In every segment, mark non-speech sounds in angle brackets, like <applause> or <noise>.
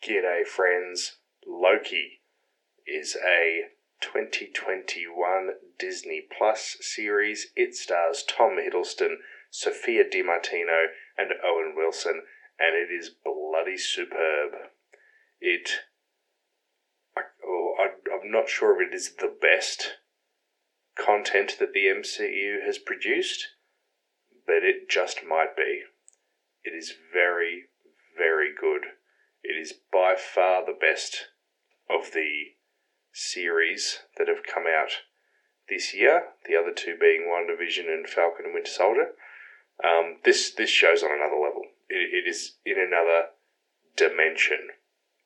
G'day, friends. Loki is a 2021 Disney Plus series. It stars Tom Hiddleston, Sophia Di Martino, and Owen Wilson, and it is bloody superb. It. I, oh, I, I'm not sure if it is the best content that the MCU has produced, but it just might be. It is very, very good. It is by far the best of the series that have come out this year. The other two being WandaVision and Falcon and Winter Soldier. Um, this this show's on another level. It, it is in another dimension,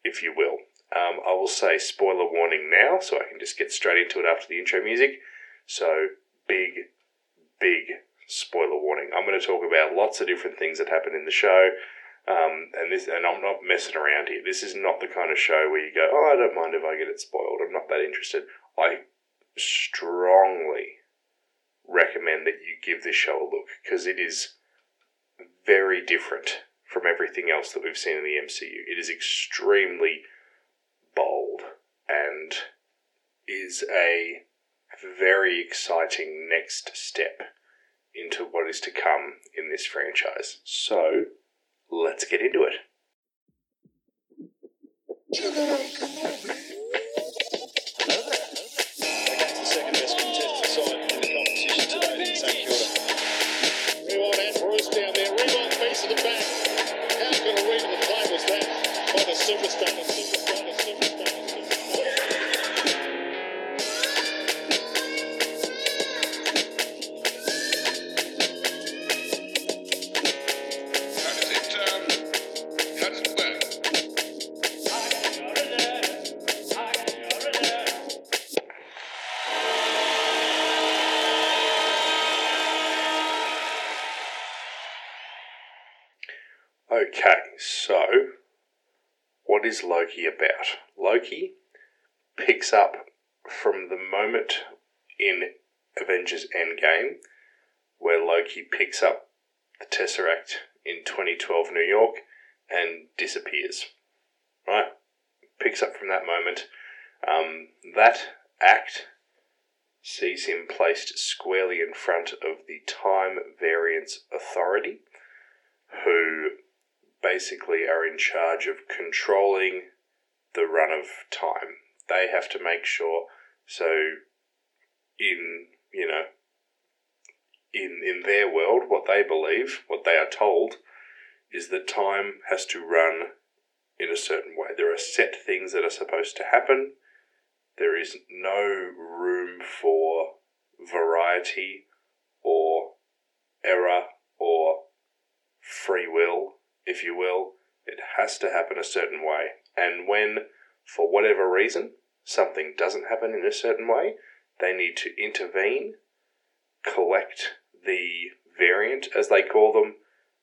if you will. Um, I will say spoiler warning now, so I can just get straight into it after the intro music. So big, big spoiler warning. I'm going to talk about lots of different things that happen in the show. Um, and this, and I'm not messing around here. This is not the kind of show where you go, "Oh, I don't mind if I get it spoiled. I'm not that interested." I strongly recommend that you give this show a look because it is very different from everything else that we've seen in the MCU. It is extremely bold and is a very exciting next step into what is to come in this franchise. So, let's get into it. Endgame where Loki picks up the Tesseract in 2012 New York and disappears. Right? Picks up from that moment. Um, that act sees him placed squarely in front of the Time Variance Authority, who basically are in charge of controlling the run of time. They have to make sure so in you know in in their world what they believe, what they are told is that time has to run in a certain way. There are set things that are supposed to happen. There is no room for variety or error or free will, if you will. It has to happen a certain way. And when, for whatever reason, something doesn't happen in a certain way, they need to intervene, collect the variant, as they call them,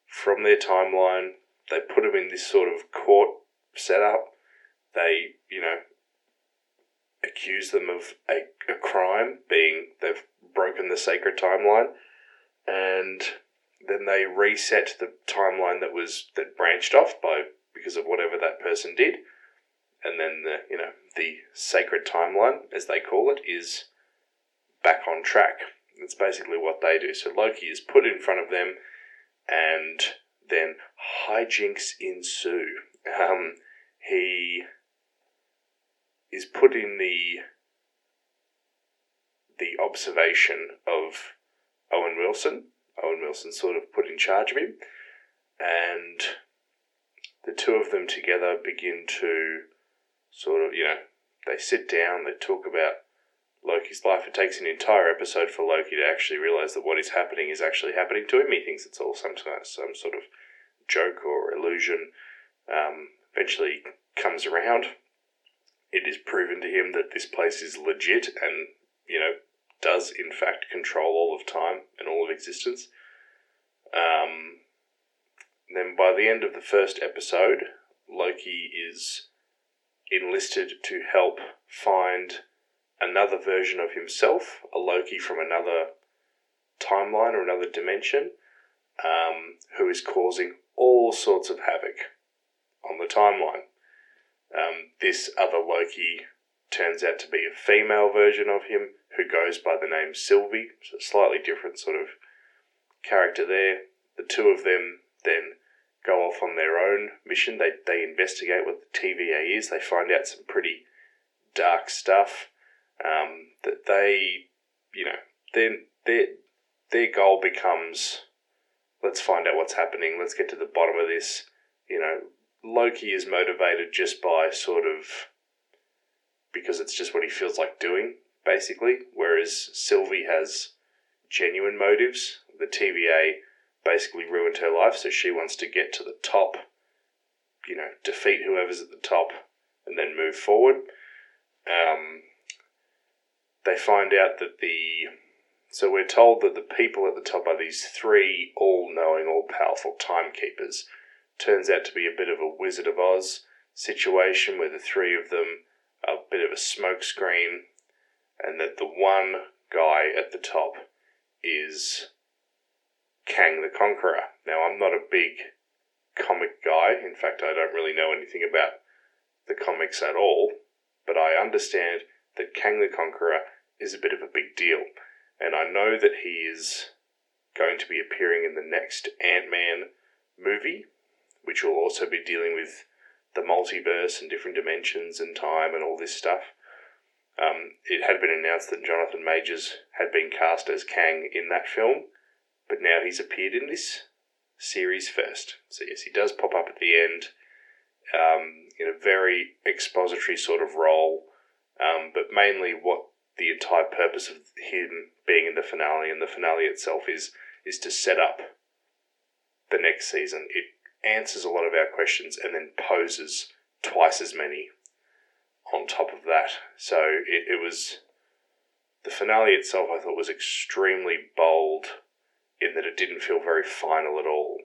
from their timeline. They put them in this sort of court setup. They, you know, accuse them of a, a crime, being they've broken the sacred timeline, and then they reset the timeline that was that branched off by because of whatever that person did, and then the you know the sacred timeline, as they call it, is back on track. That's basically what they do. So Loki is put in front of them, and then hijinks ensue. Um, he is put in the the observation of Owen Wilson. Owen Wilson sort of put in charge of him, and the two of them together begin to sort of, you know, they sit down, they talk about Loki's life. It takes an entire episode for Loki to actually realize that what is happening is actually happening to him. He thinks it's all some some sort of joke or illusion. Um, eventually comes around. It is proven to him that this place is legit and, you know, does in fact control all of time and all of existence. Um, then by the end of the first episode, Loki is enlisted to help find another version of himself, a Loki from another timeline or another dimension, um, who is causing all sorts of havoc on the timeline. Um, this other Loki turns out to be a female version of him who goes by the name Sylvie, so a slightly different sort of character there. The two of them then go off on their own mission. They they investigate what the TVA is. They find out some pretty dark stuff. Um, that they, you know, then their their goal becomes, let's find out what's happening. Let's get to the bottom of this. You know, Loki is motivated just by sort of because it's just what he feels like doing, basically. Whereas Sylvie has genuine motives. The TVA basically ruined her life, so she wants to get to the top, you know, defeat whoever's at the top, and then move forward. Um, they find out that the. So we're told that the people at the top are these three all knowing, all powerful timekeepers. Turns out to be a bit of a Wizard of Oz situation where the three of them are a bit of a smokescreen, and that the one guy at the top is Kang the Conqueror. Now, I'm not a big comic guy. In fact, I don't really know anything about the comics at all, but I understand that Kang the Conqueror is a bit of a big deal. And I know that he is going to be appearing in the next Ant Man movie, which will also be dealing with the multiverse and different dimensions and time and all this stuff. Um, it had been announced that Jonathan Majors had been cast as Kang in that film, but now he's appeared in this series first. So, yes, he does pop up at the end um, in a very expository sort of role, um, but mainly what the entire purpose of him being in the finale and the finale itself is is to set up the next season. It answers a lot of our questions and then poses twice as many on top of that. So it, it was the finale itself. I thought was extremely bold in that it didn't feel very final at all.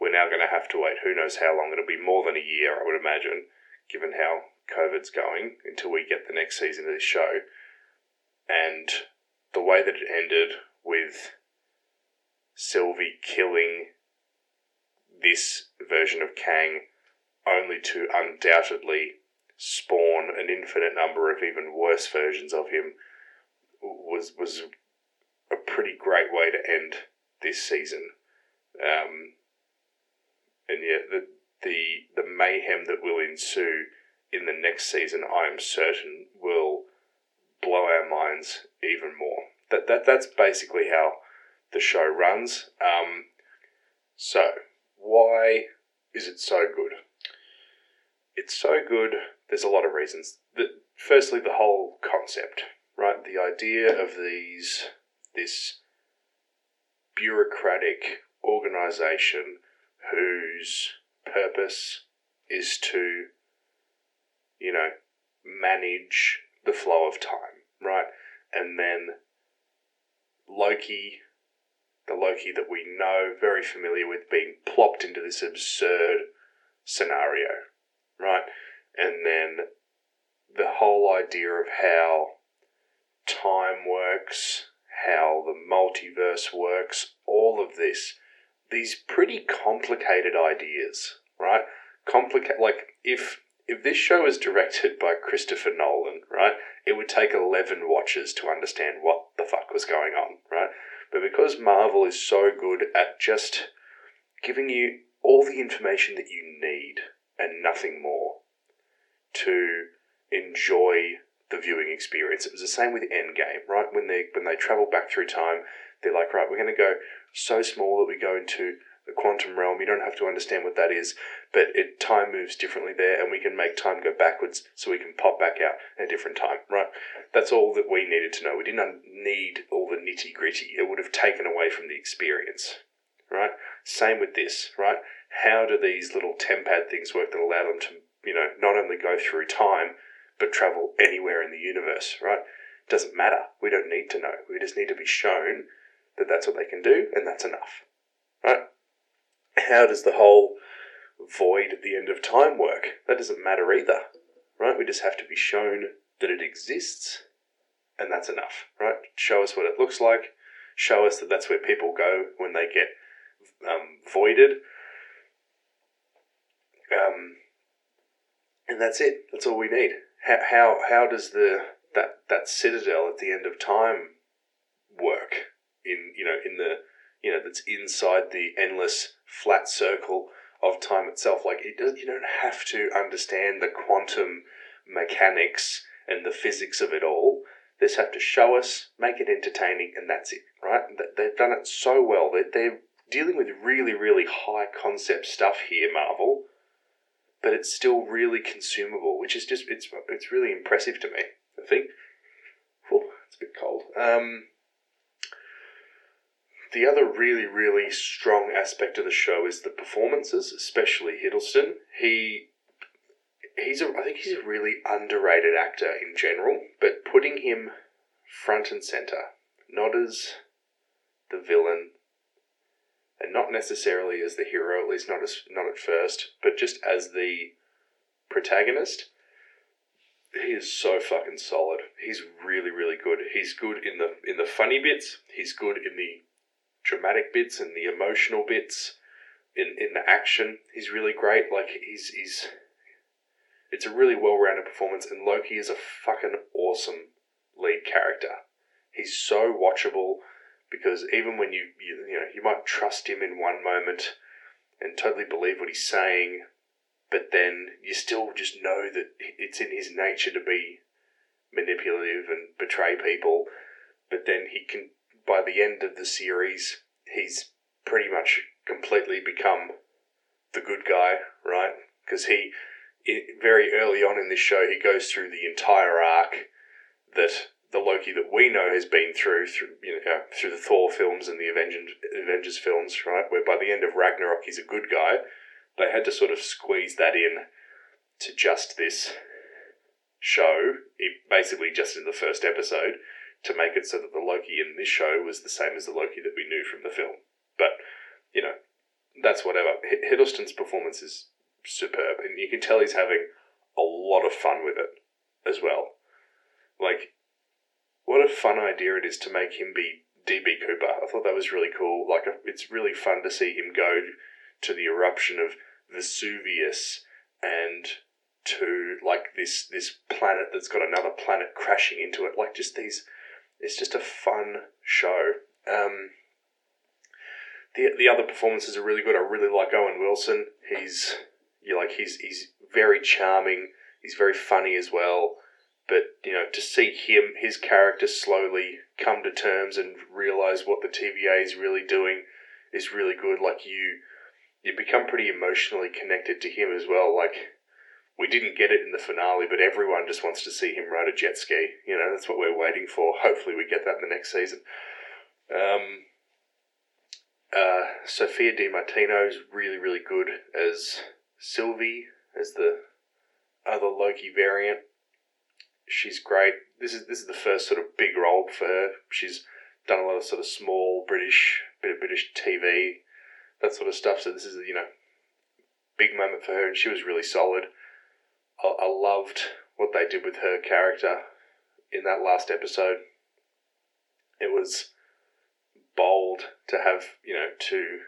We're now going to have to wait. Who knows how long? It'll be more than a year, I would imagine, given how COVID's going until we get the next season of this show. And the way that it ended with Sylvie killing this version of Kang only to undoubtedly spawn an infinite number of even worse versions of him was was a pretty great way to end this season. Um, and yet the the the mayhem that will ensue in the next season, I am certain, will blow our minds even more. That that that's basically how the show runs. Um, so why is it so good? It's so good. There's a lot of reasons. The, firstly, the whole concept, right? The idea of these this bureaucratic organization whose purpose is to, you know, manage the flow of time, right? And then Loki, the Loki that we know, very familiar with, being plopped into this absurd scenario, right? And then the whole idea of how time works, how the multiverse works, all of this, these pretty complicated ideas, right? Complicate like if if this show was directed by Christopher Nolan, right, it would take 11 watches to understand what the fuck was going on, right? But because Marvel is so good at just giving you all the information that you need and nothing more to enjoy the viewing experience. It was the same with Endgame, right? When they when they travel back through time, they're like, right, we're going to go so small that we go into the quantum realm. You don't have to understand what that is, but it time moves differently there, and we can make time go backwards, so we can pop back out at a different time, right? That's all that we needed to know. We didn't need all the nitty gritty. It would have taken away from the experience, right? Same with this, right? How do these little tempad things work that allow them to, you know, not only go through time, but travel anywhere in the universe, right? Doesn't matter. We don't need to know. We just need to be shown that that's what they can do, and that's enough, right? How does the whole void at the end of time work? That doesn't matter either, right? We just have to be shown that it exists, and that's enough, right? Show us what it looks like. Show us that that's where people go when they get um, voided. Um, and that's it. That's all we need. How how how does the that that citadel at the end of time work in you know in the you know that's inside the endless flat circle of time itself? Like it does, you don't have to understand the quantum mechanics and the physics of it all. They just have to show us, make it entertaining, and that's it, right? They've done it so well. They're, they're dealing with really, really high concept stuff here, Marvel, but it's still really consumable, which is just it's it's really impressive to me. I think. Oh, it's a bit cold. Um, the other really, really strong aspect of the show is the performances, especially Hiddleston. He he's a, I think he's a really underrated actor in general, but putting him front and center, not as the villain, and not necessarily as the hero, at least not as not at first, but just as the protagonist. He is so fucking solid. He's really, really good. He's good in the in the funny bits. He's good in the dramatic bits and the emotional bits. In in the action, he's really great. Like he's he's it's a really well rounded performance, and Loki is a fucking awesome lead character. He's so watchable because even when you, you you know you might trust him in one moment and totally believe what he's saying, but then you still just know that it's in his nature to be manipulative and betray people. But then he can, by the end of the series, he's pretty much completely become the good guy, right? Because he, i very early on in this show, he goes through the entire arc that the Loki that we know has been through through you know uh, through the Thor films and the Avengers Avengers films, right? Where by the end of Ragnarok he's a good guy. They had to sort of squeeze that in to just this show, it, basically just in the first episode, to make it so that the Loki in this show was the same as the Loki that we knew from the film. But you know, that's whatever. Hiddleston's performance is superb, and you can tell he's having a lot of fun with it as well. Like, what a fun idea it is to make him be DB Cooper. I thought that was really cool. Like, uh, it's really fun to see him go to the eruption of Vesuvius and to like this this planet that's got another planet crashing into it. Like, just these. It's just a fun show. Um, the the other performances are really good. I really like Owen Wilson. He's you like he's he's very charming. He's very funny as well. But you know, to see him, his character slowly come to terms and realize what the TVA is really doing is really good. Like you, you become pretty emotionally connected to him as well. Like we didn't get it in the finale, but everyone just wants to see him ride a jet ski. You know, that's what we're waiting for. Hopefully, we get that in the next season. Um, uh, Sophia Di Martino is really, really good as Sylvie, as the other Loki variant. She's great. This is this is the first sort of big role for her. She's done a lot of sort of small British, bit of British TV, that sort of stuff. So this is you know, big moment for her, and she was really solid. I, loved what they did with her character in that last episode. It was bold to have you know to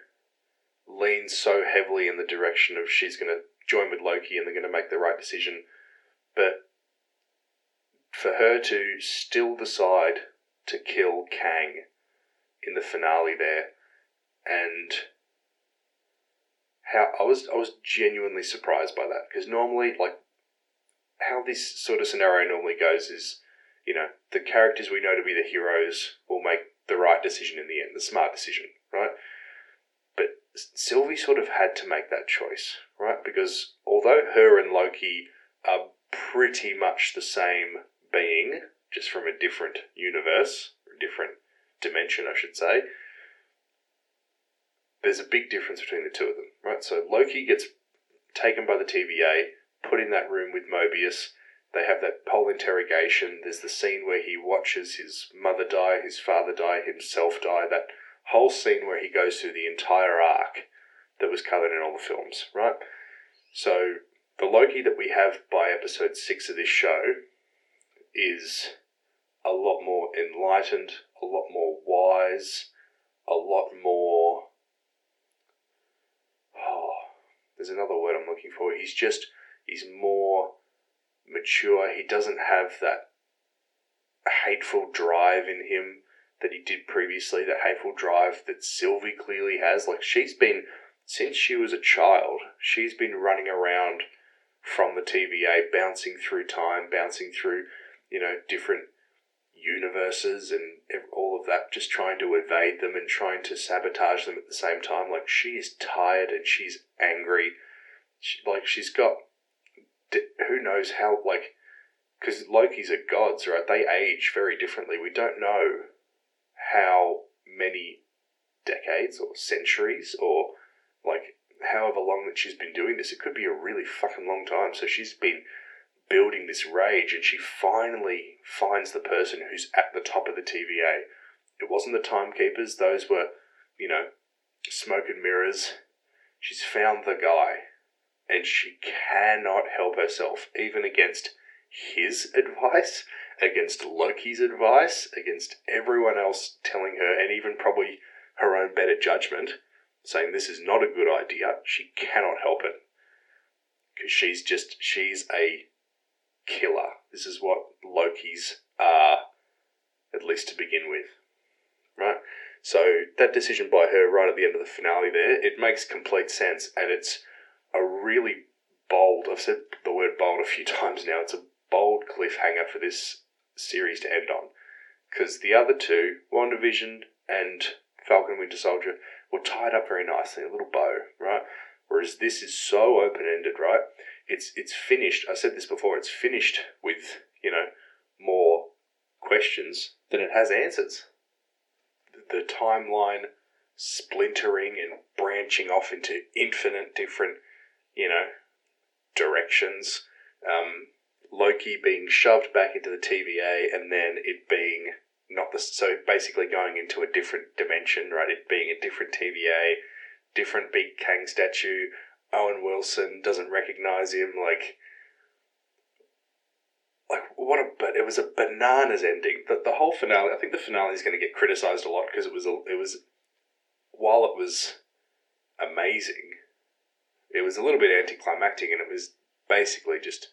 lean so heavily in the direction of she's going to join with Loki and they're going to make the right decision, but for her to still decide to kill Kang in the finale there, and how I was I was genuinely surprised by that because normally like how this sort of scenario normally goes is you know the characters we know to be the heroes will make the right decision in the end, the smart decision, right? But Sylvie sort of had to make that choice, right? Because although her and Loki are pretty much the same being, just from a different universe, different dimension, I should say, there's a big difference between the two of them, right? So Loki gets taken by the TVA, put in that room with Mobius. They have that pole interrogation. There's the scene where he watches his mother die, his father die, himself die. That whole scene where he goes through the entire arc that was covered in all the films, right? So the Loki that we have by episode six of this show is a lot more enlightened, a lot more wise, a lot more. Oh, there's another word I'm looking for. He's just He's more mature. He doesn't have that hateful drive in him that he did previously, that hateful drive that Sylvie clearly has. Like, she's been, since she was a child, she's been running around from the TVA, bouncing through time, bouncing through, you know, different universes and all of that, just trying to evade them and trying to sabotage them at the same time. Like, she is tired and she's angry. She, like, she's got, who knows how, like, because Loki's are gods, right? They age very differently. We don't know how many decades or centuries or like however long that she's been doing this. It could be a really fucking long time. So she's been building this rage and she finally finds the person who's at the top of the TVA. It wasn't the timekeepers, those were, you know, smoke and mirrors. She's found the guy and she cannot help herself, even against his advice, against Loki's advice, against everyone else telling her, and even probably her own better judgment, saying this is not a good idea. She cannot help it. Because she's just, she's a killer. This is what Loki's are, at least to begin with. Right? So that decision by her right at the end of the finale there, it makes complete sense, and it's a really bold, I've said the word bold a few <laughs> times now, it's a bold cliffhanger for this series to end on. Because the other two, WandaVision and Falcon Winter Soldier, were tied up very nicely, a little bow, right? Whereas this is so open ended, right? It's it's finished. I said this before. It's finished with you know more questions than it has answers. The timeline splintering and branching off into infinite different, you know, directions. Um, Loki being shoved back into the TVA and then it being not the so basically going into a different dimension, right? It being a different TVA, different big Kang statue. Owen Wilson doesn't recognize him, like like what a but it was a bananas ending. The, the whole finale. I think the finale is going to get criticized a lot because it was a, it was while it was amazing, it was a little bit anticlimactic and it was basically just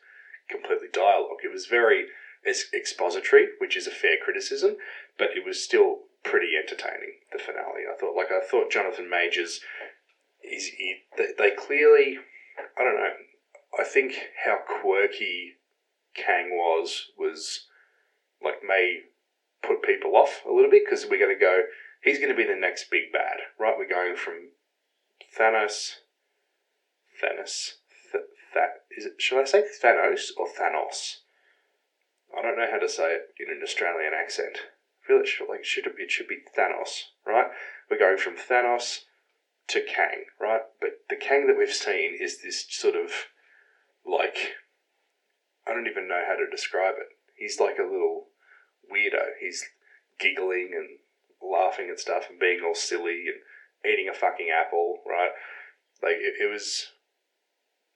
completely dialogue. It was very expository, which is a fair criticism, but it was still pretty entertaining. The finale, I thought. Like I thought, Jonathan Majors, he's he, they clearly, I don't know. I think how quirky Kang was was like may put people off a little bit because we're going to go. He's going to be the next big bad, right? We're going from Thanos, Thanos, Th- that is it. Should I say Thanos or Thanos? I don't know how to say it in an Australian accent. I feel it should like it should it should be Thanos, right? We're going from Thanos to Kang, right? But the Kang that we've seen is this sort of like I don't even know how to describe it. He's like a little weirdo. He's giggling and laughing and stuff and being all silly and eating a fucking apple, right? Like it, it was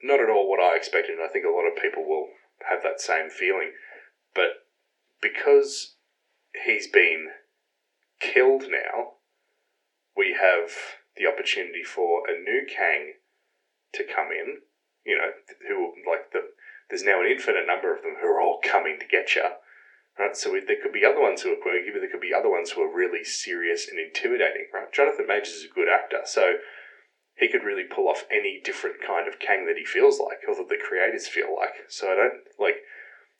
not at all what I expected, and I think a lot of people will have that same feeling. But because he's been killed now, we have the opportunity for a new Kang to come in. You know, who like the there's now an infinite number of them who are all coming to get you. Right, so we, there could be other ones who are quirky, but there could be other ones who are really serious and intimidating. Right, Jonathan Majors is a good actor, so he could really pull off any different kind of Kang that he feels like, or that the creators feel like. So I don't like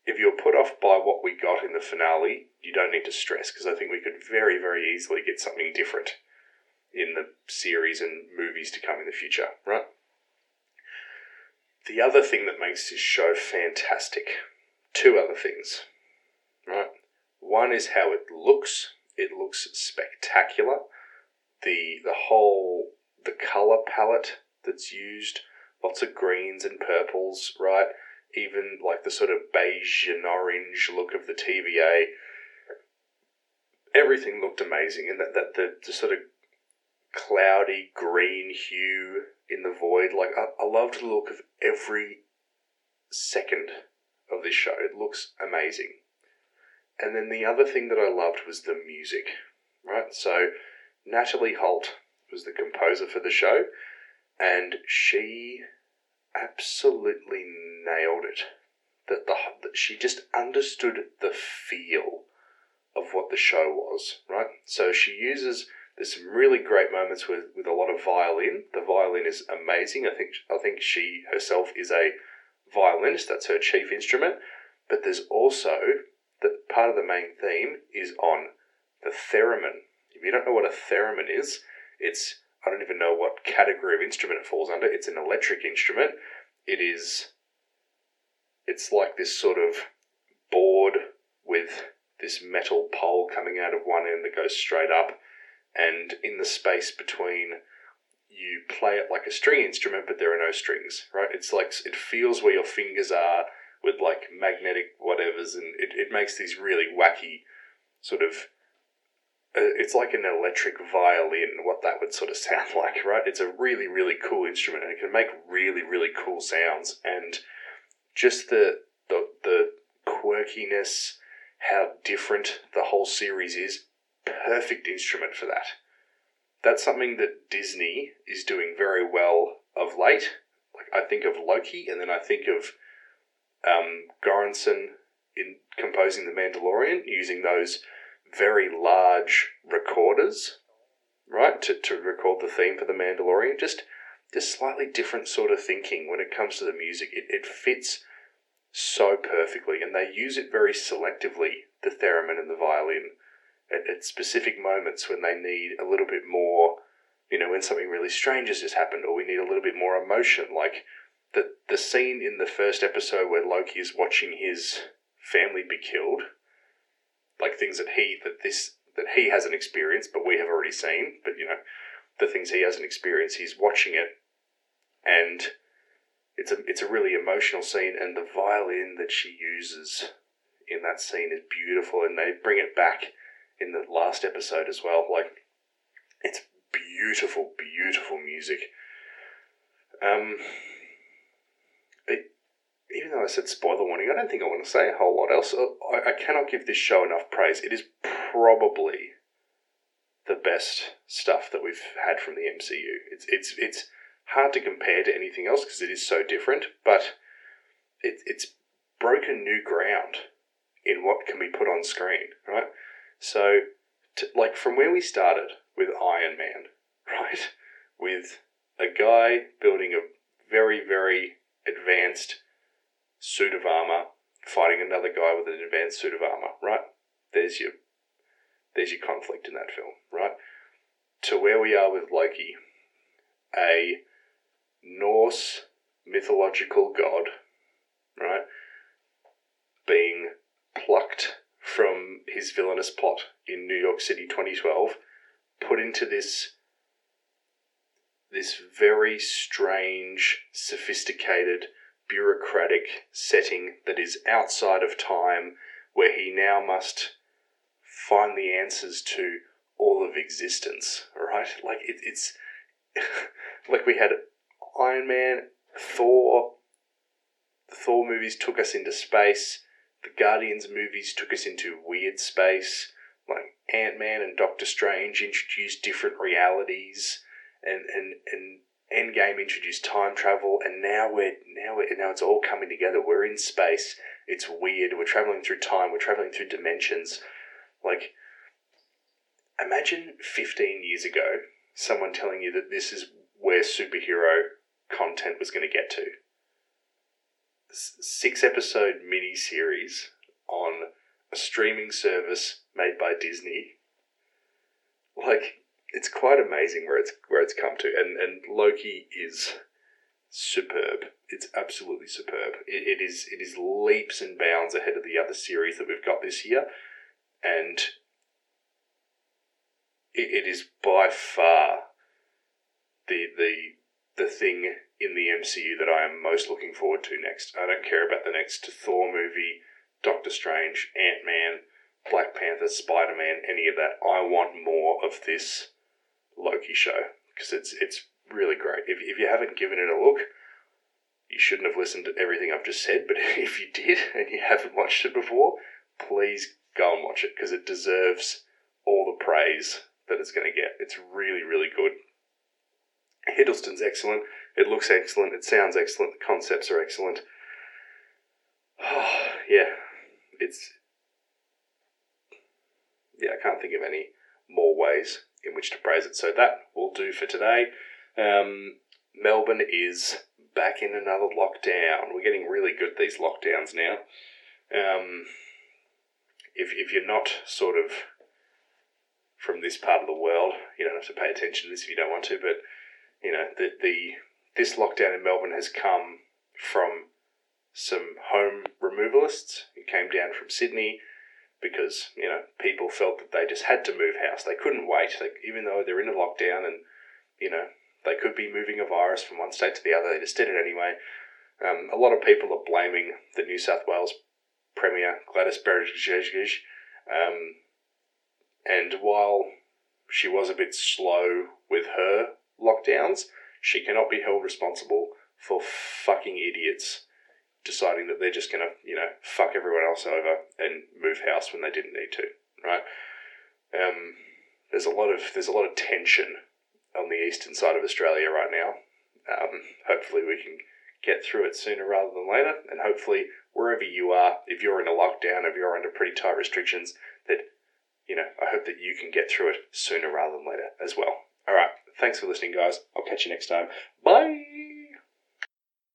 if you're put off by what we got in the finale, you don't need to stress because I think we could very, very easily get something different in the series and movies to come in the future, right? The other thing that makes this show fantastic, two other things, right? One is how it looks. It looks spectacular. The the whole the color palette that's used, lots of greens and purples, right? Even like the sort of beige and orange look of the TVA. Everything looked amazing, and that, that the, the sort of cloudy green hue in the void. Like I, I loved the look of every second of this show. It looks amazing. And then the other thing that I loved was the music, right? So Natalie Holt was the composer for the show, and she absolutely nailed it. That the that she just understood the feel of what the show was, right? So she uses there's some really great moments with, with a lot of violin. The violin is amazing. I think I think she herself is a violinist. That's her chief instrument. But there's also that part of the main theme is on the theremin. If you don't know what a theremin is, it's I don't even know what category of instrument it falls under. It's an electric instrument. It is it's like this sort of board with this metal pole coming out of one end that goes straight up and in the space between you play it like a string instrument but there are no strings right it's like it feels where your fingers are with like magnetic whatevers and it, it makes these really wacky sort of it's like an electric violin what that would sort of <laughs> sound like right? It's a really really cool instrument and it can make really really cool sounds and just the the, the quirkiness how different the whole series is perfect instrument for that. That's something that disney is doing very well of late. Like i think of loki and then i think of um, Göransson in composing the Mandalorian using those very large recorders, right, to, to record the theme for the Mandalorian. Just just slightly different sort of thinking when it comes to the music. It, it fits so perfectly, and they use it very selectively, the theremin and the violin, at, at specific moments when they need a little bit more, you know, when something really strange has just happened, or we need a little bit more emotion, like the the scene in the first episode where Loki is watching his family be killed, like things that he that this that he hasn't experienced, but we have already seen. But you know, the things he hasn't experienced, he's watching it, and it's a it's a really emotional scene, and the violin that she uses in that scene is beautiful, and they bring it back in the last episode as well. Like, it's beautiful, beautiful music. Um, even though I said spoiler warning, I don't think I want to say a whole lot else. Uh, I, I cannot give this show enough praise. It is probably the best stuff that we've had from the MCU. It's it's it's hard to compare to anything else because it is so different, but it, it's broken new ground in what can be put on screen, right? So, to, like from where we started with Iron Man, <laughs> right, with a guy building a very very advanced suit of armor fighting another guy with an advanced suit of armor, right? There's your there's your conflict in that film, right? To where we are with Loki, a Norse mythological god, right? Being plucked from his villainous plot in New York City 2012, put into this this very strange, sophisticated, bureaucratic setting that is outside of time, where he now must find the answers to all of existence, right? Like, it, it's <laughs> like we had Iron Man, Thor, the Thor movies took us into space, the Guardians movies took us into weird space, like Ant Man and Doctor Strange introduced different realities and and and Endgame introduced time travel, and now we're now we're, now it's all coming together. We're in space. It's weird. We're traveling through time. We're traveling through dimensions. Like, imagine fifteen years ago, someone telling you that this is where superhero content was going to get to. Six episode mini series on a streaming service made by Disney. Like, it's quite amazing where it's where it's come to, and and Loki is superb. It's absolutely superb. It, it is it is leaps and bounds ahead of the other series that we've got this year, and it, it is by far the the the thing in the MCU that I am most looking forward to next. I don't care about the next Thor movie, Doctor Strange, Ant Man, Black Panther, Spider Man, any of that. I want more of this Loki show because it's it's really great. If if you haven't given it a look, you shouldn't have listened to everything I've just said. <laughs> But if you did and you haven't watched it before, please go and watch it because it deserves all the praise that it's going to get. It's really really good. Hiddleston's excellent. It looks excellent. It sounds excellent. The concepts are excellent. <sighs> yeah, it's yeah. I can't think of any more ways in which to praise it. So that will do for today. Um, Melbourne is back in another lockdown. We're getting really good these lockdowns now. Um, if if you're not sort of from this part of the world, you don't have to pay attention to this if you don't want to. But you know the the this lockdown in Melbourne has come from some home removalists who came down from Sydney because you know people felt that they just had to move house. They couldn't wait, they, even though they're in a lockdown and you know they could be moving a virus from one state to the other. They just did it anyway. Um, a lot of people are blaming the New South Wales Premier Gladys Berejiklian, um, and while she was a bit slow with her lockdowns, she cannot be held responsible for fucking idiots deciding that they're just going to, you know, fuck everyone else over and move house when they didn't need to, right? Um, there's a lot of there's a lot of tension on the eastern side of Australia right now. Um, hopefully, we can get through it sooner rather than later, and hopefully, wherever you are, if you're in a lockdown, if you're under pretty tight restrictions, that you know, I hope that you can get through it sooner rather than later as well. All right, thanks for listening, guys. I'll catch you next time. Bye.